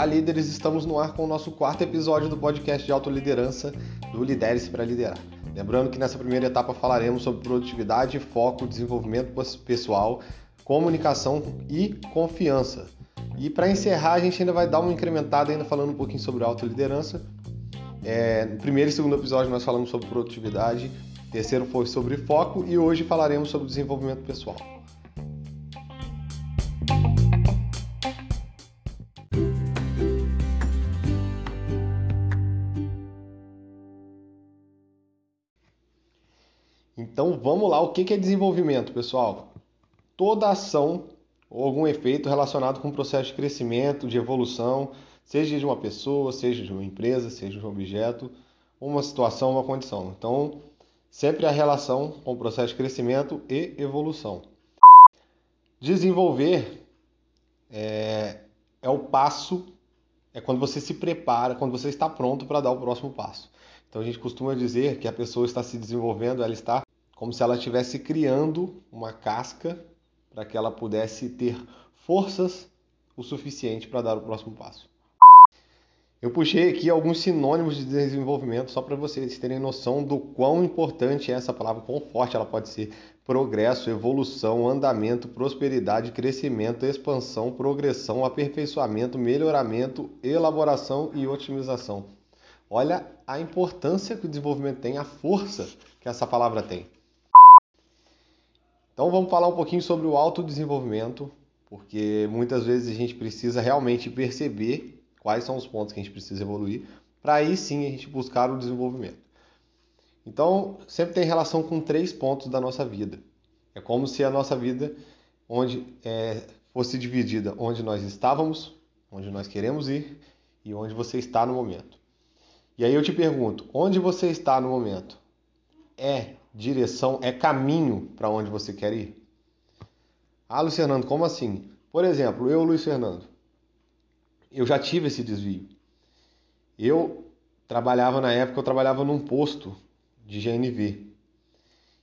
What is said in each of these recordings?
Olá, líderes! Estamos no ar com o nosso quarto episódio do podcast de autoliderança do Lidere-se para Liderar. Lembrando que nessa primeira etapa falaremos sobre produtividade, foco, desenvolvimento pessoal, comunicação e confiança. E para encerrar, a gente ainda vai dar uma incrementada ainda falando um pouquinho sobre autoliderança. É, no primeiro e segundo episódio nós falamos sobre produtividade, terceiro foi sobre foco e hoje falaremos sobre desenvolvimento pessoal. Vamos lá, o que é desenvolvimento, pessoal? Toda ação ou algum efeito relacionado com o processo de crescimento, de evolução, seja de uma pessoa, seja de uma empresa, seja de um objeto, uma situação, uma condição. Então, sempre a relação com o processo de crescimento e evolução. Desenvolver é, é o passo, é quando você se prepara, quando você está pronto para dar o próximo passo. Então a gente costuma dizer que a pessoa está se desenvolvendo, ela está como se ela estivesse criando uma casca para que ela pudesse ter forças o suficiente para dar o próximo passo. Eu puxei aqui alguns sinônimos de desenvolvimento só para vocês terem noção do quão importante é essa palavra, quão forte ela pode ser. Progresso, evolução, andamento, prosperidade, crescimento, expansão, progressão, aperfeiçoamento, melhoramento, elaboração e otimização. Olha a importância que o desenvolvimento tem, a força que essa palavra tem. Então vamos falar um pouquinho sobre o autodesenvolvimento, porque muitas vezes a gente precisa realmente perceber quais são os pontos que a gente precisa evoluir, para aí sim a gente buscar o desenvolvimento. Então, sempre tem relação com três pontos da nossa vida. É como se a nossa vida onde é, fosse dividida onde nós estávamos, onde nós queremos ir e onde você está no momento. E aí eu te pergunto, onde você está no momento? É direção, é caminho para onde você quer ir? Ah, Luiz Fernando, como assim? Por exemplo, eu, Luiz Fernando, eu já tive esse desvio. Eu trabalhava na época, eu trabalhava num posto de GNV.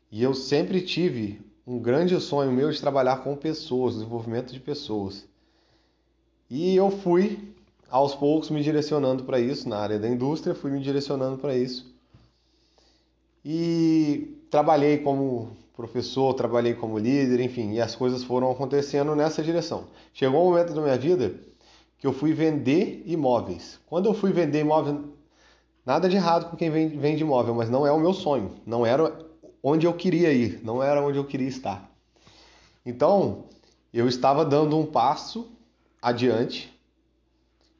E eu sempre tive um grande sonho meu de trabalhar com pessoas, desenvolvimento de pessoas. E eu fui aos poucos me direcionando para isso na área da indústria, fui me direcionando para isso. E trabalhei como professor, trabalhei como líder, enfim, e as coisas foram acontecendo nessa direção. Chegou um momento da minha vida que eu fui vender imóveis. Quando eu fui vender imóvel, nada de errado com quem vende imóvel, mas não é o meu sonho, não era onde eu queria ir, não era onde eu queria estar. Então, eu estava dando um passo adiante,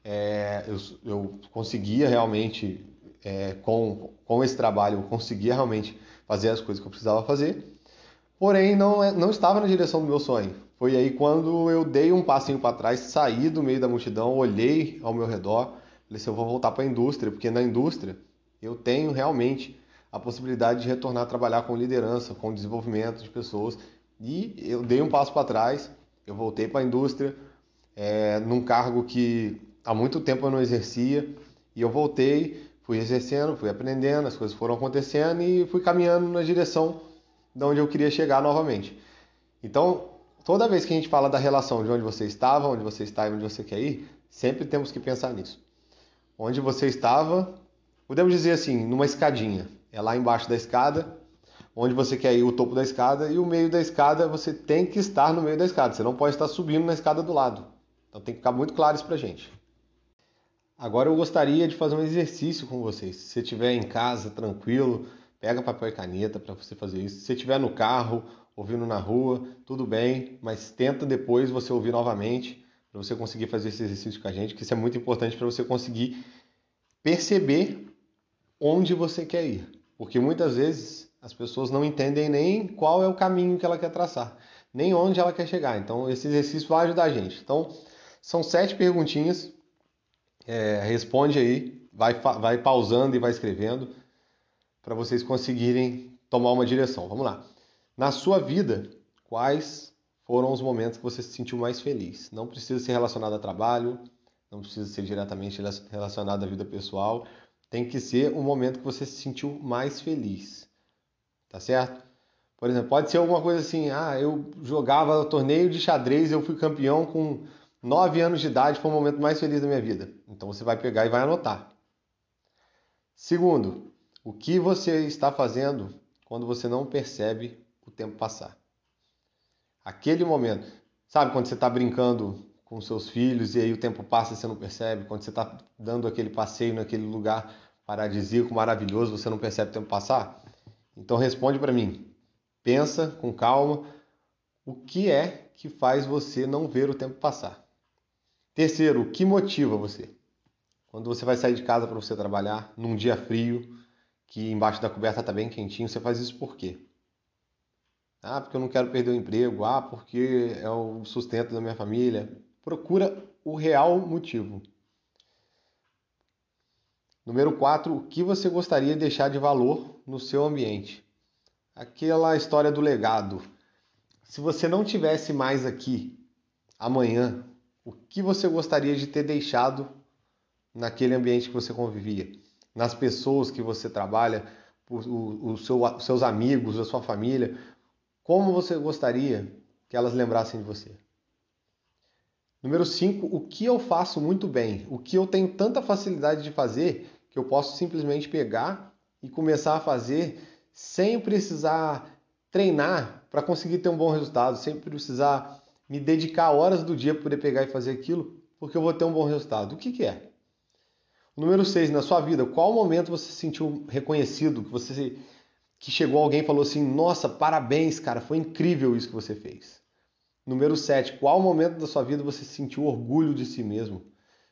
é, eu, eu conseguia realmente, é, com, com esse trabalho, eu conseguia realmente fazer as coisas que eu precisava fazer, porém não, é, não estava na direção do meu sonho. Foi aí quando eu dei um passinho para trás, saí do meio da multidão, olhei ao meu redor, falei assim, eu vou voltar para a indústria, porque na indústria eu tenho realmente a possibilidade de retornar a trabalhar com liderança, com desenvolvimento de pessoas. E eu dei um passo para trás, eu voltei para a indústria, é, num cargo que há muito tempo eu não exercia, e eu voltei fui exercendo, fui aprendendo, as coisas foram acontecendo e fui caminhando na direção de onde eu queria chegar novamente. Então, toda vez que a gente fala da relação de onde você estava, onde você está e onde você quer ir, sempre temos que pensar nisso. Onde você estava, podemos dizer assim, numa escadinha. É lá embaixo da escada, onde você quer ir, o topo da escada, e o meio da escada, você tem que estar no meio da escada. Você não pode estar subindo na escada do lado. Então tem que ficar muito claro isso pra gente. Agora eu gostaria de fazer um exercício com vocês. Se você estiver em casa, tranquilo, pega papel e caneta para você fazer isso. Se você estiver no carro, ouvindo na rua, tudo bem, mas tenta depois você ouvir novamente para você conseguir fazer esse exercício com a gente, que isso é muito importante para você conseguir perceber onde você quer ir. Porque muitas vezes as pessoas não entendem nem qual é o caminho que ela quer traçar, nem onde ela quer chegar. Então esse exercício vai ajudar a gente. Então são sete perguntinhas é, responde aí, vai, vai pausando e vai escrevendo para vocês conseguirem tomar uma direção. Vamos lá. Na sua vida, quais foram os momentos que você se sentiu mais feliz? Não precisa ser relacionado a trabalho, não precisa ser diretamente relacionado à vida pessoal. Tem que ser o momento que você se sentiu mais feliz. Tá certo? Por exemplo, pode ser alguma coisa assim: ah, eu jogava torneio de xadrez, eu fui campeão com 9 anos de idade foi o momento mais feliz da minha vida. Então você vai pegar e vai anotar. Segundo, o que você está fazendo quando você não percebe o tempo passar? Aquele momento. Sabe quando você está brincando com seus filhos e aí o tempo passa e você não percebe? Quando você está dando aquele passeio naquele lugar paradisíaco, maravilhoso, você não percebe o tempo passar? Então responde para mim. Pensa com calma o que é que faz você não ver o tempo passar. Terceiro, o que motiva você? Quando você vai sair de casa para você trabalhar, num dia frio, que embaixo da coberta está bem quentinho, você faz isso por quê? Ah, porque eu não quero perder o emprego. Ah, porque é o sustento da minha família. Procura o real motivo. Número 4, o que você gostaria de deixar de valor no seu ambiente? Aquela história do legado. Se você não tivesse mais aqui amanhã, o que você gostaria de ter deixado naquele ambiente que você convivia? Nas pessoas que você trabalha, os seu, seus amigos, a sua família, como você gostaria que elas lembrassem de você? Número 5, o que eu faço muito bem? O que eu tenho tanta facilidade de fazer que eu posso simplesmente pegar e começar a fazer sem precisar treinar para conseguir ter um bom resultado, sem precisar me dedicar horas do dia para poder pegar e fazer aquilo, porque eu vou ter um bom resultado. O que, que é? Número 6, na sua vida, qual momento você se sentiu reconhecido, que você que chegou alguém e falou assim: Nossa, parabéns, cara, foi incrível isso que você fez. Número 7. Qual momento da sua vida você sentiu orgulho de si mesmo?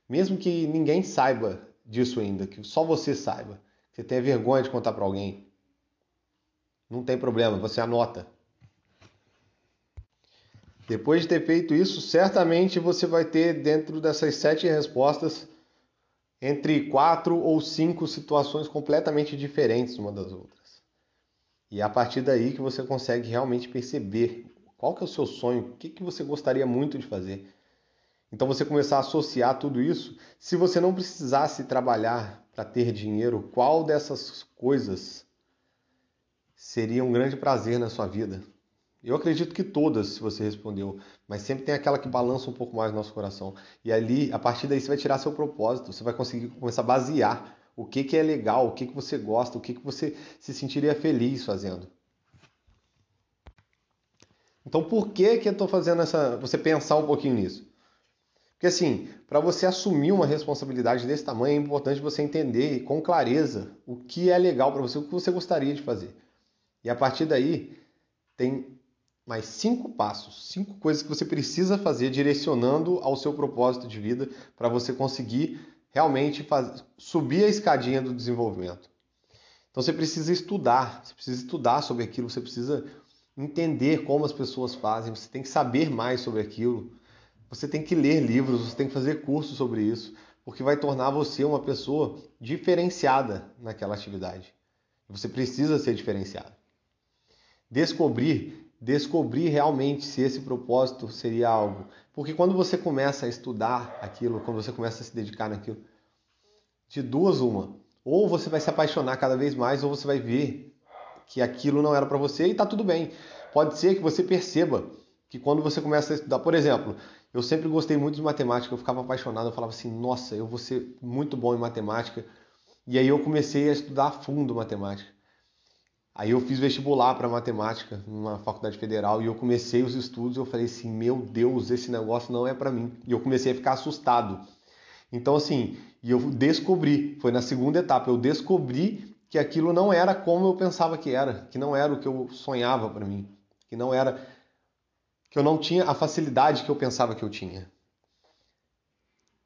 Mesmo que ninguém saiba disso ainda, que só você saiba, que você tenha vergonha de contar para alguém. Não tem problema, você anota. Depois de ter feito isso, certamente você vai ter dentro dessas sete respostas entre quatro ou cinco situações completamente diferentes uma das outras. E é a partir daí que você consegue realmente perceber qual que é o seu sonho, o que, que você gostaria muito de fazer. Então você começar a associar tudo isso, se você não precisasse trabalhar para ter dinheiro, qual dessas coisas seria um grande prazer na sua vida? Eu acredito que todas, se você respondeu, mas sempre tem aquela que balança um pouco mais no nosso coração. E ali, a partir daí, você vai tirar seu propósito, você vai conseguir começar a basear o que, que é legal, o que, que você gosta, o que, que você se sentiria feliz fazendo. Então, por que, que eu estou fazendo essa. Você pensar um pouquinho nisso? Porque, assim, para você assumir uma responsabilidade desse tamanho, é importante você entender com clareza o que é legal para você, o que você gostaria de fazer. E a partir daí, tem mais cinco passos, cinco coisas que você precisa fazer direcionando ao seu propósito de vida para você conseguir realmente subir a escadinha do desenvolvimento. Então você precisa estudar, você precisa estudar sobre aquilo, você precisa entender como as pessoas fazem, você tem que saber mais sobre aquilo, você tem que ler livros, você tem que fazer cursos sobre isso, porque vai tornar você uma pessoa diferenciada naquela atividade. Você precisa ser diferenciado. Descobrir descobrir realmente se esse propósito seria algo. Porque quando você começa a estudar aquilo, quando você começa a se dedicar naquilo, de duas uma, ou você vai se apaixonar cada vez mais, ou você vai ver que aquilo não era para você e tá tudo bem. Pode ser que você perceba que quando você começa a estudar, por exemplo, eu sempre gostei muito de matemática, eu ficava apaixonado, eu falava assim, nossa, eu vou ser muito bom em matemática. E aí eu comecei a estudar a fundo matemática. Aí eu fiz vestibular para matemática numa faculdade federal e eu comecei os estudos. Eu falei assim: meu Deus, esse negócio não é para mim. E eu comecei a ficar assustado. Então, assim, e eu descobri, foi na segunda etapa, eu descobri que aquilo não era como eu pensava que era, que não era o que eu sonhava para mim, que não era, que eu não tinha a facilidade que eu pensava que eu tinha.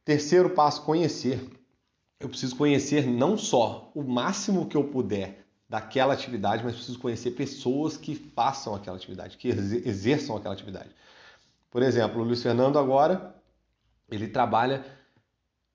Terceiro passo: conhecer. Eu preciso conhecer não só o máximo que eu puder daquela atividade, mas preciso conhecer pessoas que façam aquela atividade, que exerçam aquela atividade. Por exemplo, o Luiz Fernando agora, ele trabalha,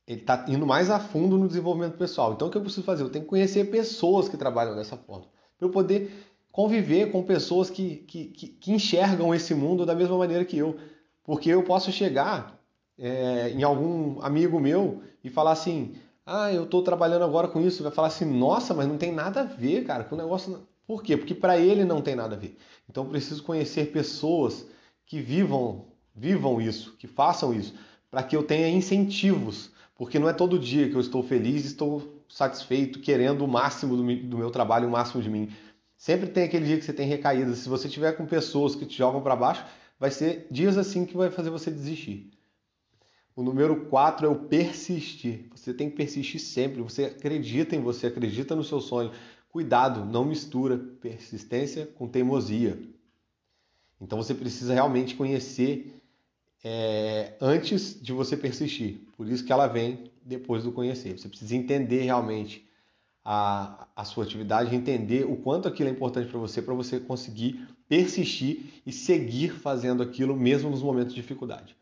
ele está indo mais a fundo no desenvolvimento pessoal. Então, o que eu preciso fazer? Eu tenho que conhecer pessoas que trabalham dessa forma, para eu poder conviver com pessoas que, que, que, que, enxergam esse mundo da mesma maneira que eu. Porque eu posso chegar é, em algum amigo meu e falar assim: ah, eu estou trabalhando agora com isso, vai falar assim, nossa, mas não tem nada a ver, cara, com o negócio. Por quê? Porque para ele não tem nada a ver. Então eu preciso conhecer pessoas que vivam, vivam isso, que façam isso, para que eu tenha incentivos, porque não é todo dia que eu estou feliz, estou satisfeito, querendo o máximo do meu trabalho, o máximo de mim. Sempre tem aquele dia que você tem recaídas. Se você tiver com pessoas que te jogam para baixo, vai ser dias assim que vai fazer você desistir. O número 4 é o persistir. Você tem que persistir sempre. Você acredita em você, acredita no seu sonho. Cuidado, não mistura persistência com teimosia. Então você precisa realmente conhecer é, antes de você persistir. Por isso que ela vem depois do conhecer. Você precisa entender realmente a, a sua atividade, entender o quanto aquilo é importante para você, para você conseguir persistir e seguir fazendo aquilo mesmo nos momentos de dificuldade.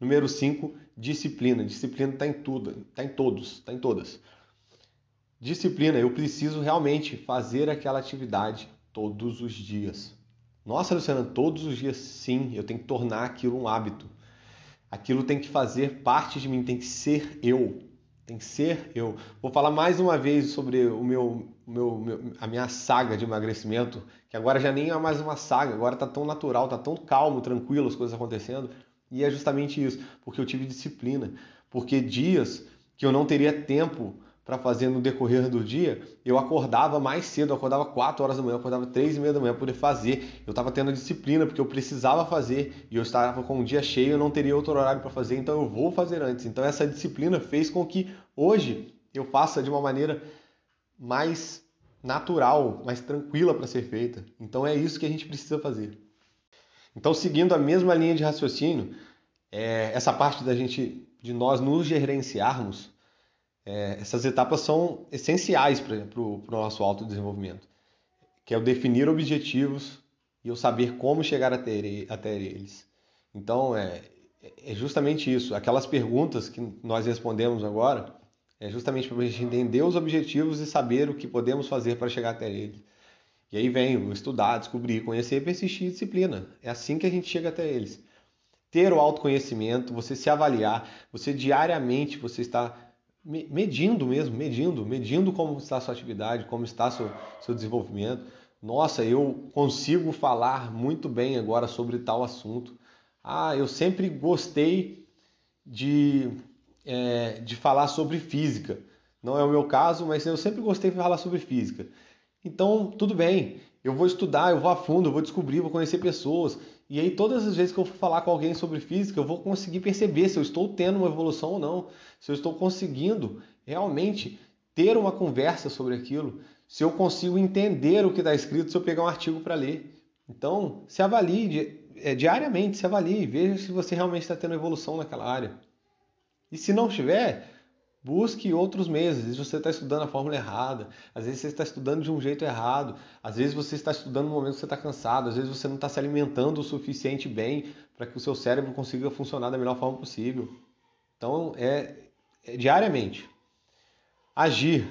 Número 5, disciplina. Disciplina está em tudo, está em todos, está em todas. Disciplina, eu preciso realmente fazer aquela atividade todos os dias. Nossa, Luciana, todos os dias sim, eu tenho que tornar aquilo um hábito. Aquilo tem que fazer parte de mim, tem que ser eu. Tem que ser eu. Vou falar mais uma vez sobre o meu, meu, meu, a minha saga de emagrecimento, que agora já nem é mais uma saga, agora está tão natural, está tão calmo, tranquilo as coisas acontecendo. E é justamente isso, porque eu tive disciplina. Porque dias que eu não teria tempo para fazer no decorrer do dia, eu acordava mais cedo, eu acordava 4 horas da manhã, eu acordava 3 e meia da manhã para poder fazer. Eu estava tendo disciplina porque eu precisava fazer e eu estava com um dia cheio, eu não teria outro horário para fazer, então eu vou fazer antes. Então essa disciplina fez com que hoje eu faça de uma maneira mais natural, mais tranquila para ser feita. Então é isso que a gente precisa fazer. Então seguindo a mesma linha de raciocínio, é, essa parte da gente, de nós nos gerenciarmos, é, essas etapas são essenciais para o nosso autodesenvolvimento, que é o definir objetivos e o saber como chegar até, até eles. Então, é, é justamente isso. Aquelas perguntas que nós respondemos agora é justamente para a gente entender os objetivos e saber o que podemos fazer para chegar até eles. E aí vem o estudar, descobrir, conhecer, persistir disciplina. É assim que a gente chega até eles. Ter o autoconhecimento, você se avaliar, você diariamente você está medindo mesmo, medindo, medindo como está a sua atividade, como está seu, seu desenvolvimento. Nossa, eu consigo falar muito bem agora sobre tal assunto. Ah, eu sempre gostei de, é, de falar sobre física. Não é o meu caso, mas eu sempre gostei de falar sobre física. Então, tudo bem, eu vou estudar, eu vou a fundo, eu vou descobrir, vou conhecer pessoas. E aí, todas as vezes que eu for falar com alguém sobre física, eu vou conseguir perceber se eu estou tendo uma evolução ou não, se eu estou conseguindo realmente ter uma conversa sobre aquilo, se eu consigo entender o que está escrito se eu pegar um artigo para ler. Então, se avalie é, diariamente, se avalie, veja se você realmente está tendo evolução naquela área. E se não estiver, Busque outros meios. Às vezes você está estudando a fórmula errada, às vezes você está estudando de um jeito errado, às vezes você está estudando no momento que você está cansado, às vezes você não está se alimentando o suficiente bem para que o seu cérebro consiga funcionar da melhor forma possível. Então, é, é diariamente. Agir,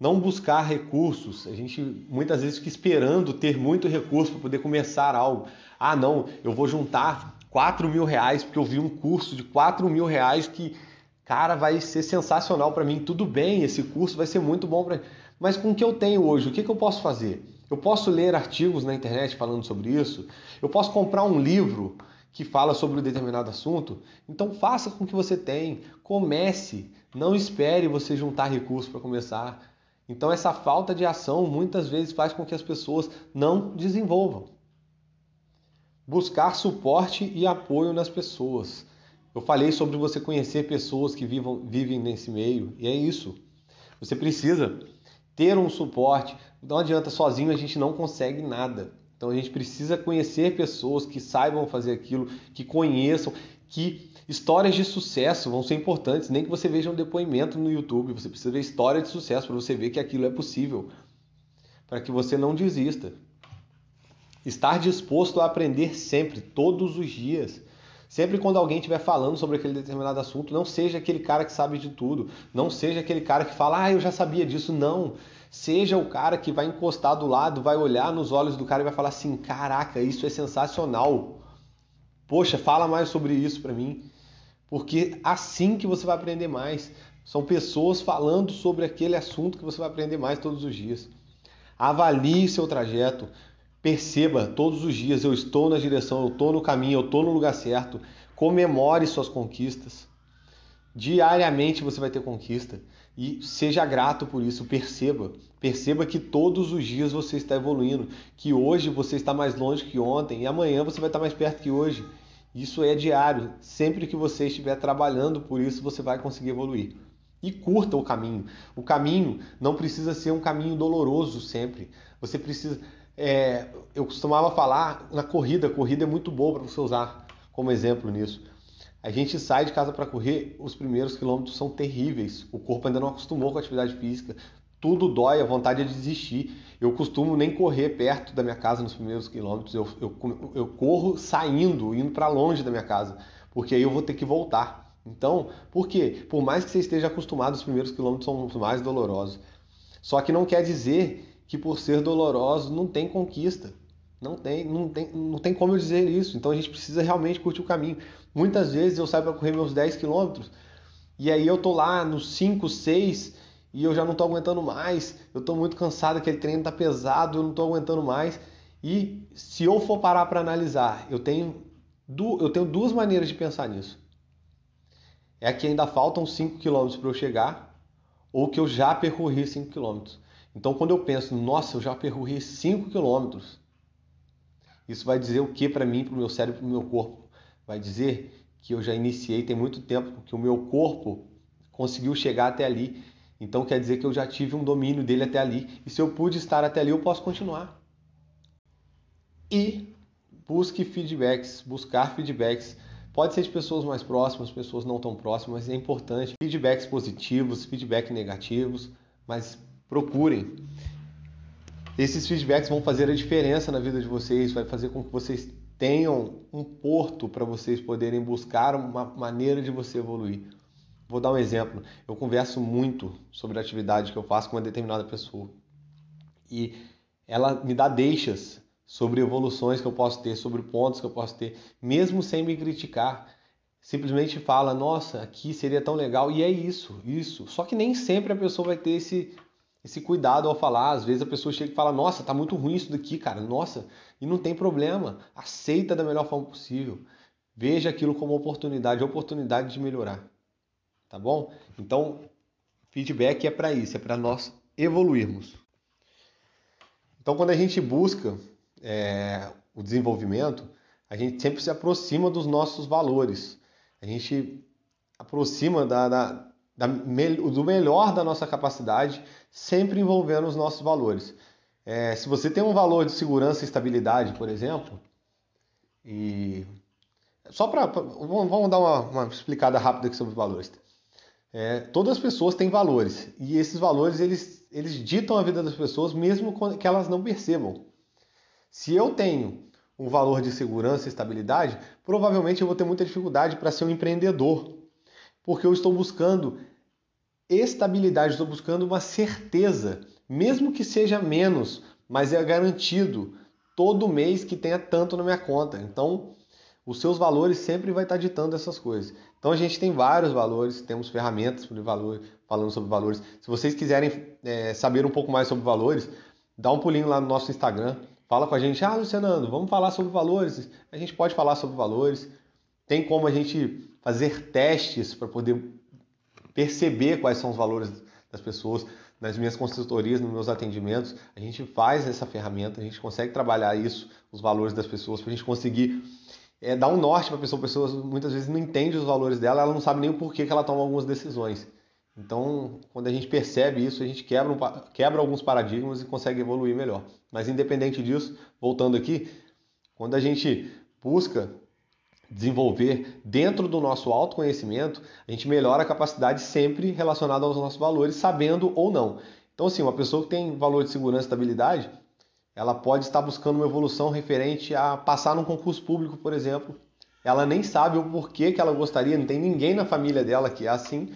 não buscar recursos. A gente muitas vezes fica esperando ter muito recurso para poder começar algo. Ah, não, eu vou juntar 4 mil reais porque eu vi um curso de 4 mil reais que cara, vai ser sensacional para mim, tudo bem, esse curso vai ser muito bom para mas com o que eu tenho hoje, o que, que eu posso fazer? Eu posso ler artigos na internet falando sobre isso? Eu posso comprar um livro que fala sobre um determinado assunto? Então faça com o que você tem, comece, não espere você juntar recursos para começar. Então essa falta de ação muitas vezes faz com que as pessoas não desenvolvam. Buscar suporte e apoio nas pessoas. Eu falei sobre você conhecer pessoas que vivam, vivem nesse meio, e é isso. Você precisa ter um suporte. Não adianta sozinho, a gente não consegue nada. Então a gente precisa conhecer pessoas que saibam fazer aquilo, que conheçam, que histórias de sucesso vão ser importantes. Nem que você veja um depoimento no YouTube, você precisa ver história de sucesso para você ver que aquilo é possível, para que você não desista. Estar disposto a aprender sempre, todos os dias. Sempre quando alguém estiver falando sobre aquele determinado assunto, não seja aquele cara que sabe de tudo, não seja aquele cara que fala, ah, eu já sabia disso. Não. Seja o cara que vai encostar do lado, vai olhar nos olhos do cara e vai falar assim: caraca, isso é sensacional. Poxa, fala mais sobre isso para mim. Porque assim que você vai aprender mais. São pessoas falando sobre aquele assunto que você vai aprender mais todos os dias. Avalie seu trajeto. Perceba todos os dias: eu estou na direção, eu estou no caminho, eu estou no lugar certo. Comemore suas conquistas. Diariamente você vai ter conquista e seja grato por isso, perceba. Perceba que todos os dias você está evoluindo, que hoje você está mais longe que ontem e amanhã você vai estar mais perto que hoje. Isso é diário. Sempre que você estiver trabalhando por isso, você vai conseguir evoluir. E curta o caminho. O caminho não precisa ser um caminho doloroso sempre. Você precisa. É, eu costumava falar na corrida, corrida é muito boa para você usar como exemplo nisso. A gente sai de casa para correr, os primeiros quilômetros são terríveis. O corpo ainda não acostumou com a atividade física. Tudo dói, a vontade é de desistir. Eu costumo nem correr perto da minha casa nos primeiros quilômetros. Eu, eu, eu corro saindo, indo para longe da minha casa, porque aí eu vou ter que voltar. Então, por quê? Por mais que você esteja acostumado, os primeiros quilômetros são os mais dolorosos. Só que não quer dizer que por ser doloroso não tem conquista. Não tem, não tem, não tem como eu dizer isso. Então a gente precisa realmente curtir o caminho. Muitas vezes eu saio para correr meus 10 quilômetros e aí eu tô lá nos 5, 6 e eu já não tô aguentando mais. Eu tô muito cansado, aquele treino tá pesado, eu não tô aguentando mais. E se eu for parar para analisar, eu tenho, eu tenho duas maneiras de pensar nisso. É que ainda faltam 5 quilômetros para eu chegar ou que eu já percorri 5 quilômetros. Então quando eu penso, nossa, eu já percorri 5 quilômetros, isso vai dizer o que para mim, para o meu cérebro, para o meu corpo? Vai dizer que eu já iniciei tem muito tempo, que o meu corpo conseguiu chegar até ali. Então quer dizer que eu já tive um domínio dele até ali. E se eu pude estar até ali, eu posso continuar. E busque feedbacks, buscar feedbacks. Pode ser de pessoas mais próximas, pessoas não tão próximas, mas é importante. Feedbacks positivos, feedbacks negativos, mas procurem. Esses feedbacks vão fazer a diferença na vida de vocês, vai fazer com que vocês tenham um porto para vocês poderem buscar uma maneira de você evoluir. Vou dar um exemplo. Eu converso muito sobre a atividade que eu faço com uma determinada pessoa. E ela me dá deixas sobre evoluções que eu posso ter, sobre pontos que eu posso ter, mesmo sem me criticar. Simplesmente fala, nossa, aqui seria tão legal. E é isso, isso. Só que nem sempre a pessoa vai ter esse esse cuidado ao falar. Às vezes a pessoa chega e fala: Nossa, tá muito ruim isso daqui, cara. Nossa, e não tem problema. Aceita da melhor forma possível. Veja aquilo como oportunidade, oportunidade de melhorar. Tá bom? Então, feedback é para isso, é para nós evoluirmos. Então, quando a gente busca é, o desenvolvimento, a gente sempre se aproxima dos nossos valores. A gente aproxima da, da, da, do melhor da nossa capacidade sempre envolvendo os nossos valores. É, se você tem um valor de segurança e estabilidade, por exemplo, e só para vamos dar uma, uma, explicada rápida aqui sobre os valores. É, todas as pessoas têm valores e esses valores eles, eles ditam a vida das pessoas mesmo que elas não percebam. Se eu tenho um valor de segurança e estabilidade, provavelmente eu vou ter muita dificuldade para ser um empreendedor, porque eu estou buscando estabilidade, estou buscando uma certeza, mesmo que seja menos, mas é garantido todo mês que tenha tanto na minha conta. Então, os seus valores sempre vai estar ditando essas coisas. Então a gente tem vários valores, temos ferramentas de valor, falando sobre valores. Se vocês quiserem é, saber um pouco mais sobre valores, dá um pulinho lá no nosso Instagram, fala com a gente, ah, Luciano, vamos falar sobre valores. A gente pode falar sobre valores. Tem como a gente fazer testes para poder perceber quais são os valores das pessoas. Nas minhas consultorias, nos meus atendimentos, a gente faz essa ferramenta, a gente consegue trabalhar isso, os valores das pessoas, para a gente conseguir é, dar um norte para a pessoa. A pessoa muitas vezes não entende os valores dela, ela não sabe nem o porquê que ela toma algumas decisões. Então, quando a gente percebe isso, a gente quebra, um, quebra alguns paradigmas e consegue evoluir melhor. Mas, independente disso, voltando aqui, quando a gente busca desenvolver dentro do nosso autoconhecimento, a gente melhora a capacidade sempre relacionada aos nossos valores, sabendo ou não. Então, assim, uma pessoa que tem valor de segurança e estabilidade, ela pode estar buscando uma evolução referente a passar num concurso público, por exemplo. Ela nem sabe o porquê que ela gostaria, não tem ninguém na família dela que é assim,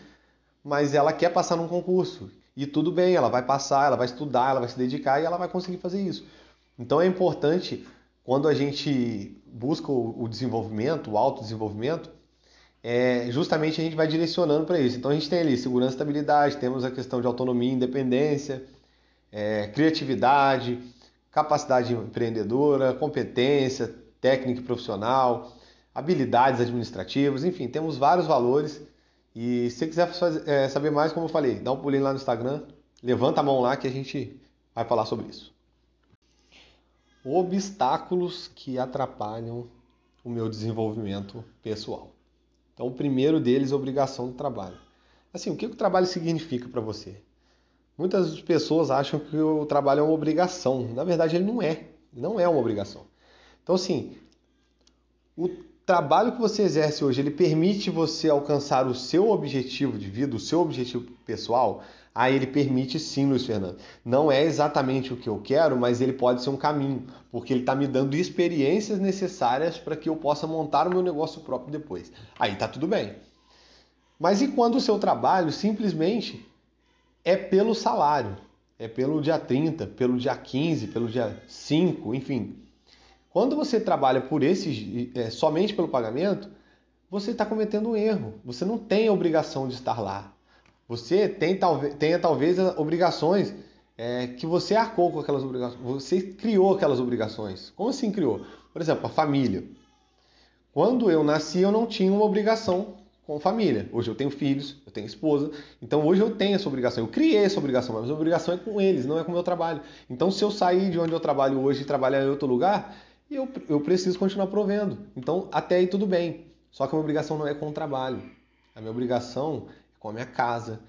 mas ela quer passar num concurso. E tudo bem, ela vai passar, ela vai estudar, ela vai se dedicar e ela vai conseguir fazer isso. Então é importante quando a gente busca o desenvolvimento, o autodesenvolvimento, é, justamente a gente vai direcionando para isso. Então a gente tem ali segurança e estabilidade, temos a questão de autonomia e independência, é, criatividade, capacidade empreendedora, competência técnica e profissional, habilidades administrativas, enfim, temos vários valores E se você quiser é, saber mais, como eu falei, dá um pulinho lá no Instagram, levanta a mão lá que a gente vai falar sobre isso. Obstáculos que atrapalham o meu desenvolvimento pessoal. Então, o primeiro deles é a obrigação do trabalho. Assim, o que o trabalho significa para você? Muitas pessoas acham que o trabalho é uma obrigação. Na verdade, ele não é. Não é uma obrigação. Então, assim, o trabalho que você exerce hoje, ele permite você alcançar o seu objetivo de vida, o seu objetivo pessoal? Aí ele permite sim, Luiz Fernando. Não é exatamente o que eu quero, mas ele pode ser um caminho, porque ele está me dando experiências necessárias para que eu possa montar o meu negócio próprio depois. Aí tá tudo bem. Mas e quando o seu trabalho simplesmente é pelo salário? É pelo dia 30, pelo dia 15, pelo dia 5, enfim. Quando você trabalha por esse, é, somente pelo pagamento, você está cometendo um erro. Você não tem a obrigação de estar lá. Você tem talvez, tenha talvez obrigações é, que você arcou com aquelas obrigações. Você criou aquelas obrigações. Como assim criou? Por exemplo, a família. Quando eu nasci, eu não tinha uma obrigação com família. Hoje eu tenho filhos, eu tenho esposa, então hoje eu tenho essa obrigação. Eu criei essa obrigação, mas a obrigação é com eles, não é com o meu trabalho. Então, se eu sair de onde eu trabalho hoje e trabalhar em outro lugar, eu, eu preciso continuar provendo. Então, até aí tudo bem. Só que a minha obrigação não é com o trabalho. A minha obrigação com a minha casa,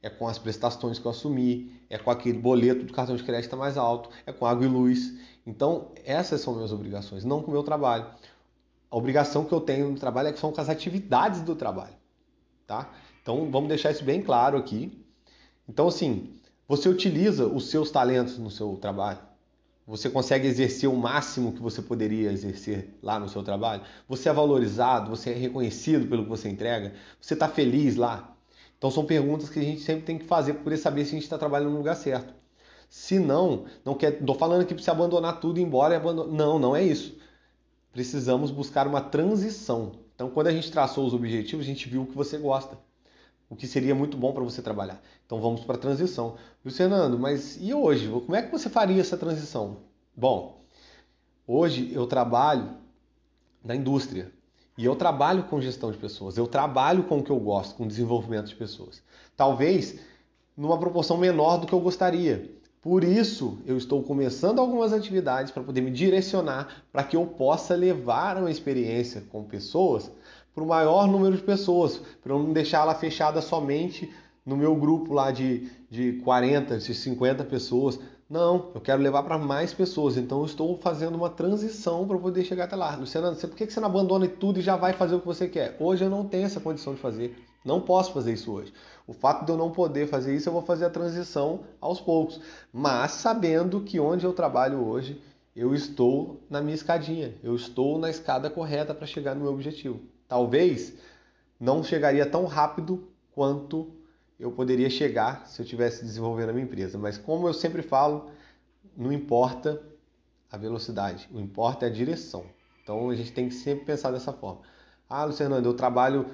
é com as prestações que eu assumi, é com aquele boleto do cartão de crédito mais alto, é com água e luz. Então, essas são minhas obrigações, não com o meu trabalho. A obrigação que eu tenho no trabalho é que são com as atividades do trabalho, tá? Então, vamos deixar isso bem claro aqui. Então, assim, você utiliza os seus talentos no seu trabalho? Você consegue exercer o máximo que você poderia exercer lá no seu trabalho? Você é valorizado? Você é reconhecido pelo que você entrega? Você está feliz lá? Então são perguntas que a gente sempre tem que fazer para saber se a gente está trabalhando no lugar certo. Se não, não quer, tô falando para você abandonar tudo e ir embora e. Não, não é isso. Precisamos buscar uma transição. Então, quando a gente traçou os objetivos, a gente viu o que você gosta, o que seria muito bom para você trabalhar. Então, vamos para a transição. Fernando, mas e hoje? Como é que você faria essa transição? Bom, hoje eu trabalho na indústria. E eu trabalho com gestão de pessoas, eu trabalho com o que eu gosto, com desenvolvimento de pessoas. Talvez numa proporção menor do que eu gostaria. Por isso, eu estou começando algumas atividades para poder me direcionar para que eu possa levar uma experiência com pessoas para o maior número de pessoas, para eu não deixá-la fechada somente no meu grupo lá de, de 40, de 50 pessoas, não, eu quero levar para mais pessoas. Então eu estou fazendo uma transição para poder chegar até lá. Luciano, por que você não abandona tudo e já vai fazer o que você quer? Hoje eu não tenho essa condição de fazer. Não posso fazer isso hoje. O fato de eu não poder fazer isso, eu vou fazer a transição aos poucos. Mas sabendo que onde eu trabalho hoje, eu estou na minha escadinha. Eu estou na escada correta para chegar no meu objetivo. Talvez não chegaria tão rápido quanto eu poderia chegar se eu tivesse desenvolvendo a minha empresa. Mas como eu sempre falo, não importa a velocidade, o importa é a direção. Então a gente tem que sempre pensar dessa forma. Ah, Luciano, eu trabalho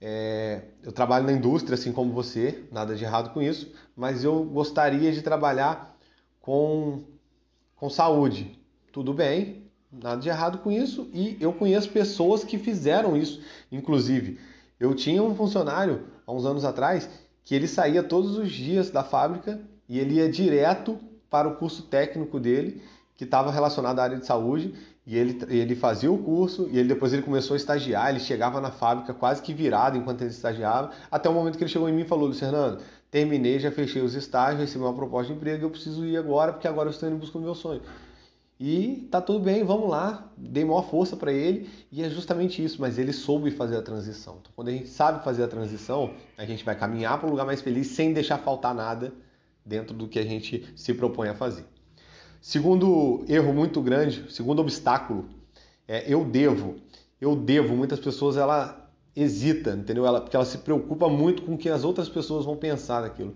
é, eu trabalho na indústria, assim como você, nada de errado com isso, mas eu gostaria de trabalhar com, com saúde. Tudo bem, nada de errado com isso, e eu conheço pessoas que fizeram isso. Inclusive, eu tinha um funcionário há uns anos atrás que ele saía todos os dias da fábrica e ele ia direto para o curso técnico dele, que estava relacionado à área de saúde, e ele, ele fazia o curso, e ele, depois ele começou a estagiar, ele chegava na fábrica quase que virado enquanto ele estagiava, até o momento que ele chegou em mim e falou, Fernando, terminei, já fechei os estágios, recebi uma proposta de emprego, eu preciso ir agora, porque agora eu estou indo em busca do meu sonho. E tá tudo bem, vamos lá. Dei maior força para ele e é justamente isso, mas ele soube fazer a transição. Então, quando a gente sabe fazer a transição, a gente vai caminhar para um lugar mais feliz sem deixar faltar nada dentro do que a gente se propõe a fazer. Segundo erro muito grande, segundo obstáculo, é eu devo. Eu devo. Muitas pessoas ela hesita, entendeu? Ela, porque ela se preocupa muito com o que as outras pessoas vão pensar daquilo.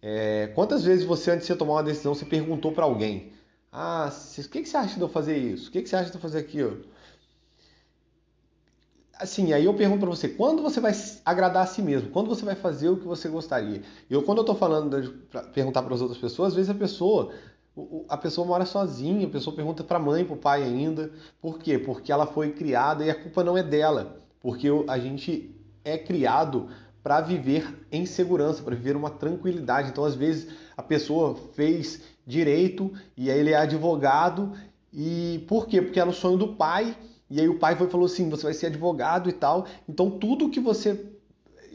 É, quantas vezes você, antes de você tomar uma decisão, se perguntou para alguém? Ah, o que, que você acha de eu fazer isso? O que, que você acha de eu fazer aquilo? Assim, aí eu pergunto para você, quando você vai agradar a si mesmo? Quando você vai fazer o que você gostaria? Eu, quando eu estou falando de pra perguntar para as outras pessoas, às vezes a pessoa, a pessoa mora sozinha, a pessoa pergunta para a mãe, para o pai ainda. Por quê? Porque ela foi criada e a culpa não é dela. Porque a gente é criado para viver em segurança, para viver uma tranquilidade. Então, às vezes, a pessoa fez direito e aí ele é advogado. E por quê? Porque era o sonho do pai. E aí o pai foi falou assim: você vai ser advogado e tal. Então, tudo que você.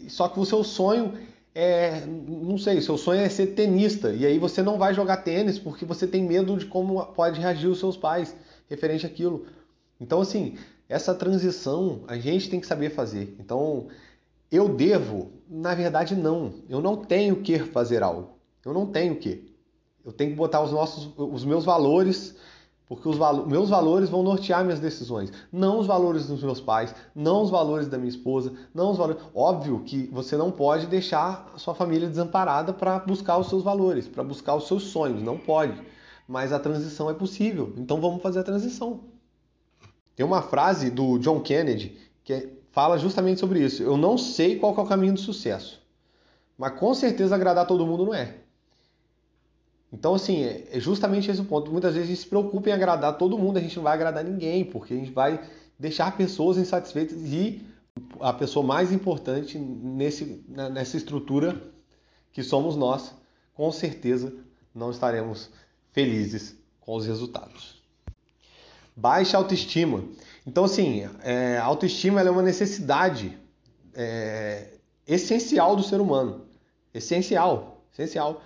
Só que o seu sonho é. Não sei, seu sonho é ser tenista. E aí você não vai jogar tênis porque você tem medo de como pode reagir os seus pais referente àquilo. Então, assim, essa transição a gente tem que saber fazer. Então, eu devo? Na verdade, não. Eu não tenho que fazer algo. Eu não tenho que. Eu tenho que botar os, nossos, os meus valores, porque os valo, meus valores vão nortear minhas decisões. Não os valores dos meus pais, não os valores da minha esposa, não os valores. Óbvio que você não pode deixar a sua família desamparada para buscar os seus valores, para buscar os seus sonhos. Não pode. Mas a transição é possível. Então vamos fazer a transição. Tem uma frase do John Kennedy que é fala justamente sobre isso. Eu não sei qual é o caminho do sucesso, mas com certeza agradar todo mundo não é. Então, assim, é, justamente esse o ponto. Muitas vezes a gente se preocupa em agradar todo mundo, a gente não vai agradar ninguém, porque a gente vai deixar pessoas insatisfeitas e a pessoa mais importante nesse, nessa estrutura que somos nós, com certeza não estaremos felizes com os resultados. Baixa autoestima. Então, assim, é, a autoestima é uma necessidade é, essencial do ser humano. Essencial, essencial.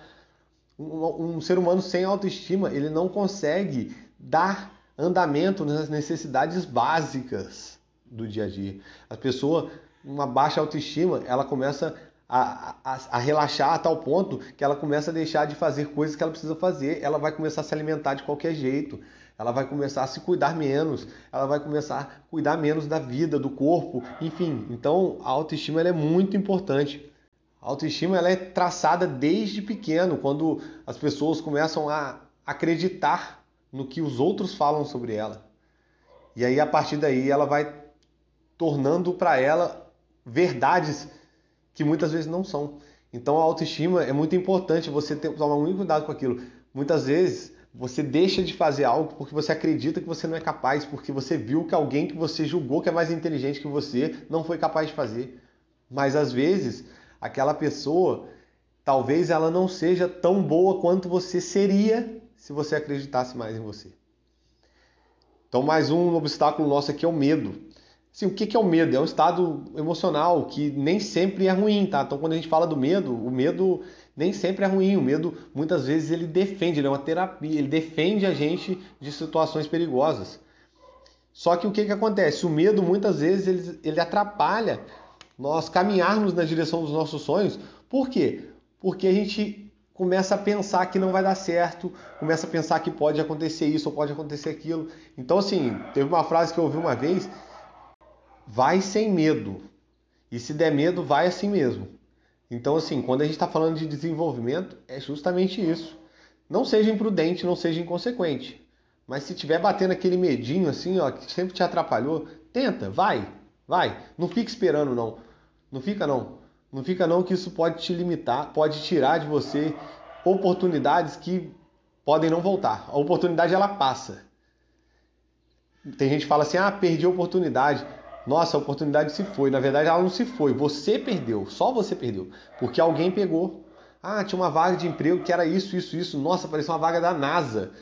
Um, um, ser humano sem autoestima, ele não consegue dar andamento nas necessidades básicas do dia a dia. A pessoa, uma baixa autoestima, ela começa a, a, a, relaxar a tal ponto que ela começa a deixar de fazer coisas que ela precisa fazer, ela vai começar a se alimentar de qualquer jeito, ela vai começar a se cuidar menos, ela vai começar a cuidar menos da vida, do corpo, enfim. Então a autoestima é muito importante. A autoestima ela é traçada desde pequeno, quando as pessoas começam a acreditar no que os outros falam sobre ela. E aí a partir daí ela vai tornando para ela verdades que muitas vezes não são. Então a autoestima é muito importante você ter, tomar muito cuidado com aquilo. Muitas vezes você deixa de fazer algo porque você acredita que você não é capaz, porque você viu que alguém que você julgou que é mais inteligente que você não foi capaz de fazer. Mas às vezes, aquela pessoa, talvez ela não seja tão boa quanto você seria se você acreditasse mais em você. Então, mais um obstáculo nosso aqui é o medo. Assim, o que é o medo? É um estado emocional que nem sempre é ruim, tá? Então, quando a gente fala do medo, o medo nem sempre é ruim. O medo, muitas vezes, ele defende, ele é uma terapia, ele defende a gente de situações perigosas. Só que o que, que acontece? O medo, muitas vezes, ele, ele atrapalha nós caminharmos na direção dos nossos sonhos. Por quê? Porque a gente começa a pensar que não vai dar certo, começa a pensar que pode acontecer isso ou pode acontecer aquilo. Então, assim, teve uma frase que eu ouvi uma vez: vai sem medo. E se der medo, vai assim mesmo. Então, assim, quando a gente está falando de desenvolvimento, é justamente isso. Não seja imprudente, não seja inconsequente. Mas se tiver batendo aquele medinho assim, ó, que sempre te atrapalhou, tenta, vai, vai. Não fica esperando, não. Não fica, não. Não fica, não, que isso pode te limitar, pode tirar de você oportunidades que podem não voltar. A oportunidade, ela passa. Tem gente que fala assim, ah, perdi a oportunidade. Nossa, a oportunidade se foi. Na verdade, ela não se foi. Você perdeu. Só você perdeu. Porque alguém pegou. Ah, tinha uma vaga de emprego que era isso, isso, isso. Nossa, parecia uma vaga da NASA.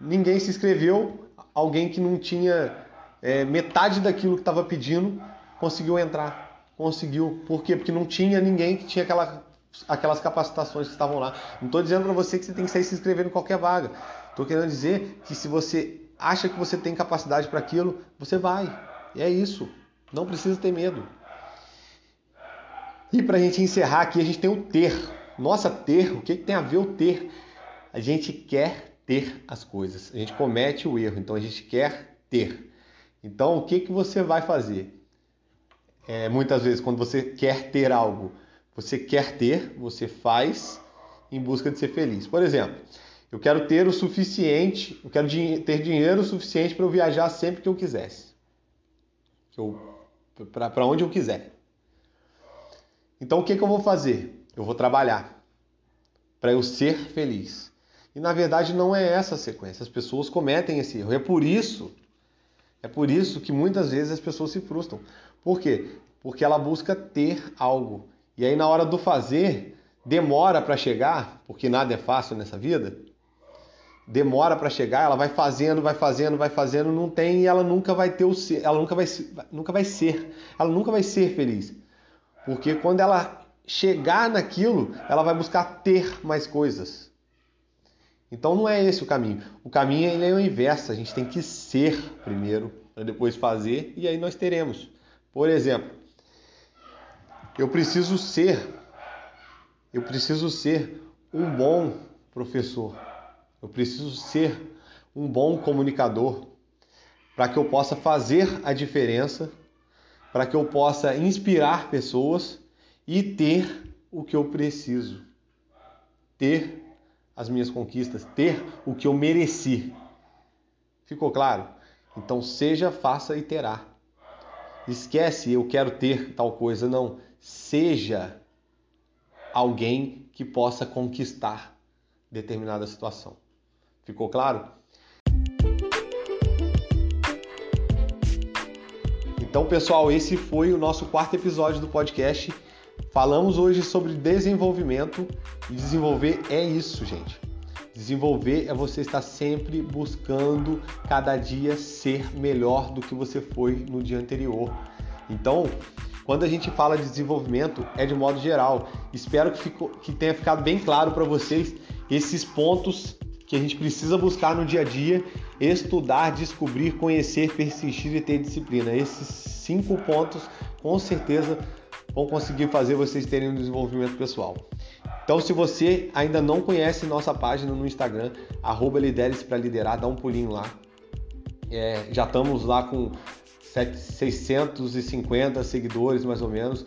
Ninguém se inscreveu. Alguém que não tinha é, metade daquilo que estava pedindo conseguiu entrar. Conseguiu. Por quê? Porque não tinha ninguém que tinha aquela, aquelas capacitações que estavam lá. Não estou dizendo para você que você tem que sair se inscrevendo em qualquer vaga. Estou querendo dizer que se você acha que você tem capacidade para aquilo, você vai. É isso. Não precisa ter medo. E para a gente encerrar aqui, a gente tem o ter. Nossa, ter, o que, que tem a ver o ter? A gente quer ter as coisas. A gente comete o erro, então a gente quer ter. Então, o que, que você vai fazer? É, muitas vezes, quando você quer ter algo, você quer ter, você faz em busca de ser feliz. Por exemplo, eu quero ter o suficiente, eu quero ter dinheiro suficiente para eu viajar sempre que eu quisesse. Para onde eu quiser. Então o que, que eu vou fazer? Eu vou trabalhar para eu ser feliz. E na verdade não é essa a sequência. As pessoas cometem esse erro. É por isso, é por isso que muitas vezes as pessoas se frustram. Por quê? Porque ela busca ter algo E aí na hora do fazer, demora para chegar, porque nada é fácil nessa vida. Demora para chegar, ela vai fazendo, vai fazendo, vai fazendo, não tem e ela nunca vai ter o ser, ela nunca vai, nunca vai ser, ela nunca vai ser feliz. Porque quando ela chegar naquilo, ela vai buscar ter mais coisas. Então não é esse o caminho. O caminho é o inverso. A gente tem que ser primeiro para depois fazer e aí nós teremos. Por exemplo, eu preciso ser, eu preciso ser um bom professor. Eu preciso ser um bom comunicador para que eu possa fazer a diferença, para que eu possa inspirar pessoas e ter o que eu preciso. Ter as minhas conquistas, ter o que eu mereci. Ficou claro? Então seja, faça e terá. Esquece eu quero ter tal coisa, não seja alguém que possa conquistar determinada situação. Ficou claro? Então, pessoal, esse foi o nosso quarto episódio do podcast. Falamos hoje sobre desenvolvimento e desenvolver é isso, gente. Desenvolver é você estar sempre buscando cada dia ser melhor do que você foi no dia anterior. Então, quando a gente fala de desenvolvimento, é de modo geral. Espero que, ficou, que tenha ficado bem claro para vocês esses pontos que a gente precisa buscar no dia a dia, estudar, descobrir, conhecer, persistir e ter disciplina. Esses cinco pontos, com certeza, vão conseguir fazer vocês terem um desenvolvimento pessoal. Então, se você ainda não conhece nossa página no Instagram, arroba para liderar, dá um pulinho lá. É, já estamos lá com 650 seguidores mais ou menos.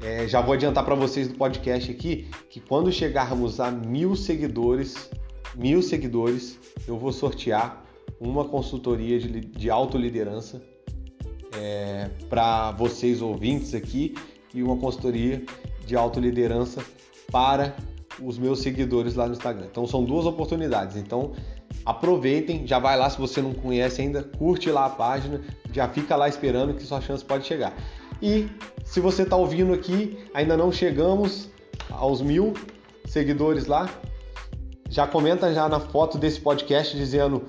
É, já vou adiantar para vocês do podcast aqui que quando chegarmos a mil seguidores, mil seguidores, eu vou sortear uma consultoria de, de autoliderança é, para vocês ouvintes aqui e uma consultoria de autoliderança para os meus seguidores lá no Instagram. Então são duas oportunidades. Então aproveitem, já vai lá se você não conhece ainda, curte lá a página, já fica lá esperando que sua chance pode chegar. E se você está ouvindo aqui, ainda não chegamos aos mil seguidores lá, já comenta já na foto desse podcast dizendo,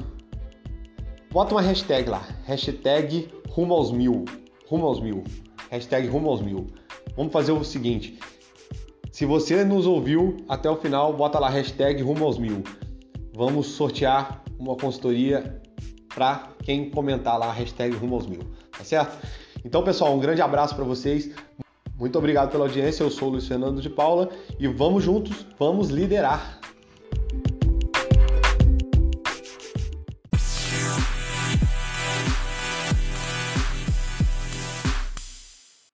bota uma hashtag lá, hashtag rumo aos mil, rumo aos mil, hashtag rumo aos mil. Vamos fazer o seguinte, se você nos ouviu até o final, bota lá hashtag rumo aos mil. Vamos sortear uma consultoria para quem comentar lá hashtag rumo aos mil, tá certo? Então, pessoal, um grande abraço para vocês. Muito obrigado pela audiência. Eu sou o Luiz Fernando de Paula e vamos juntos, vamos liderar.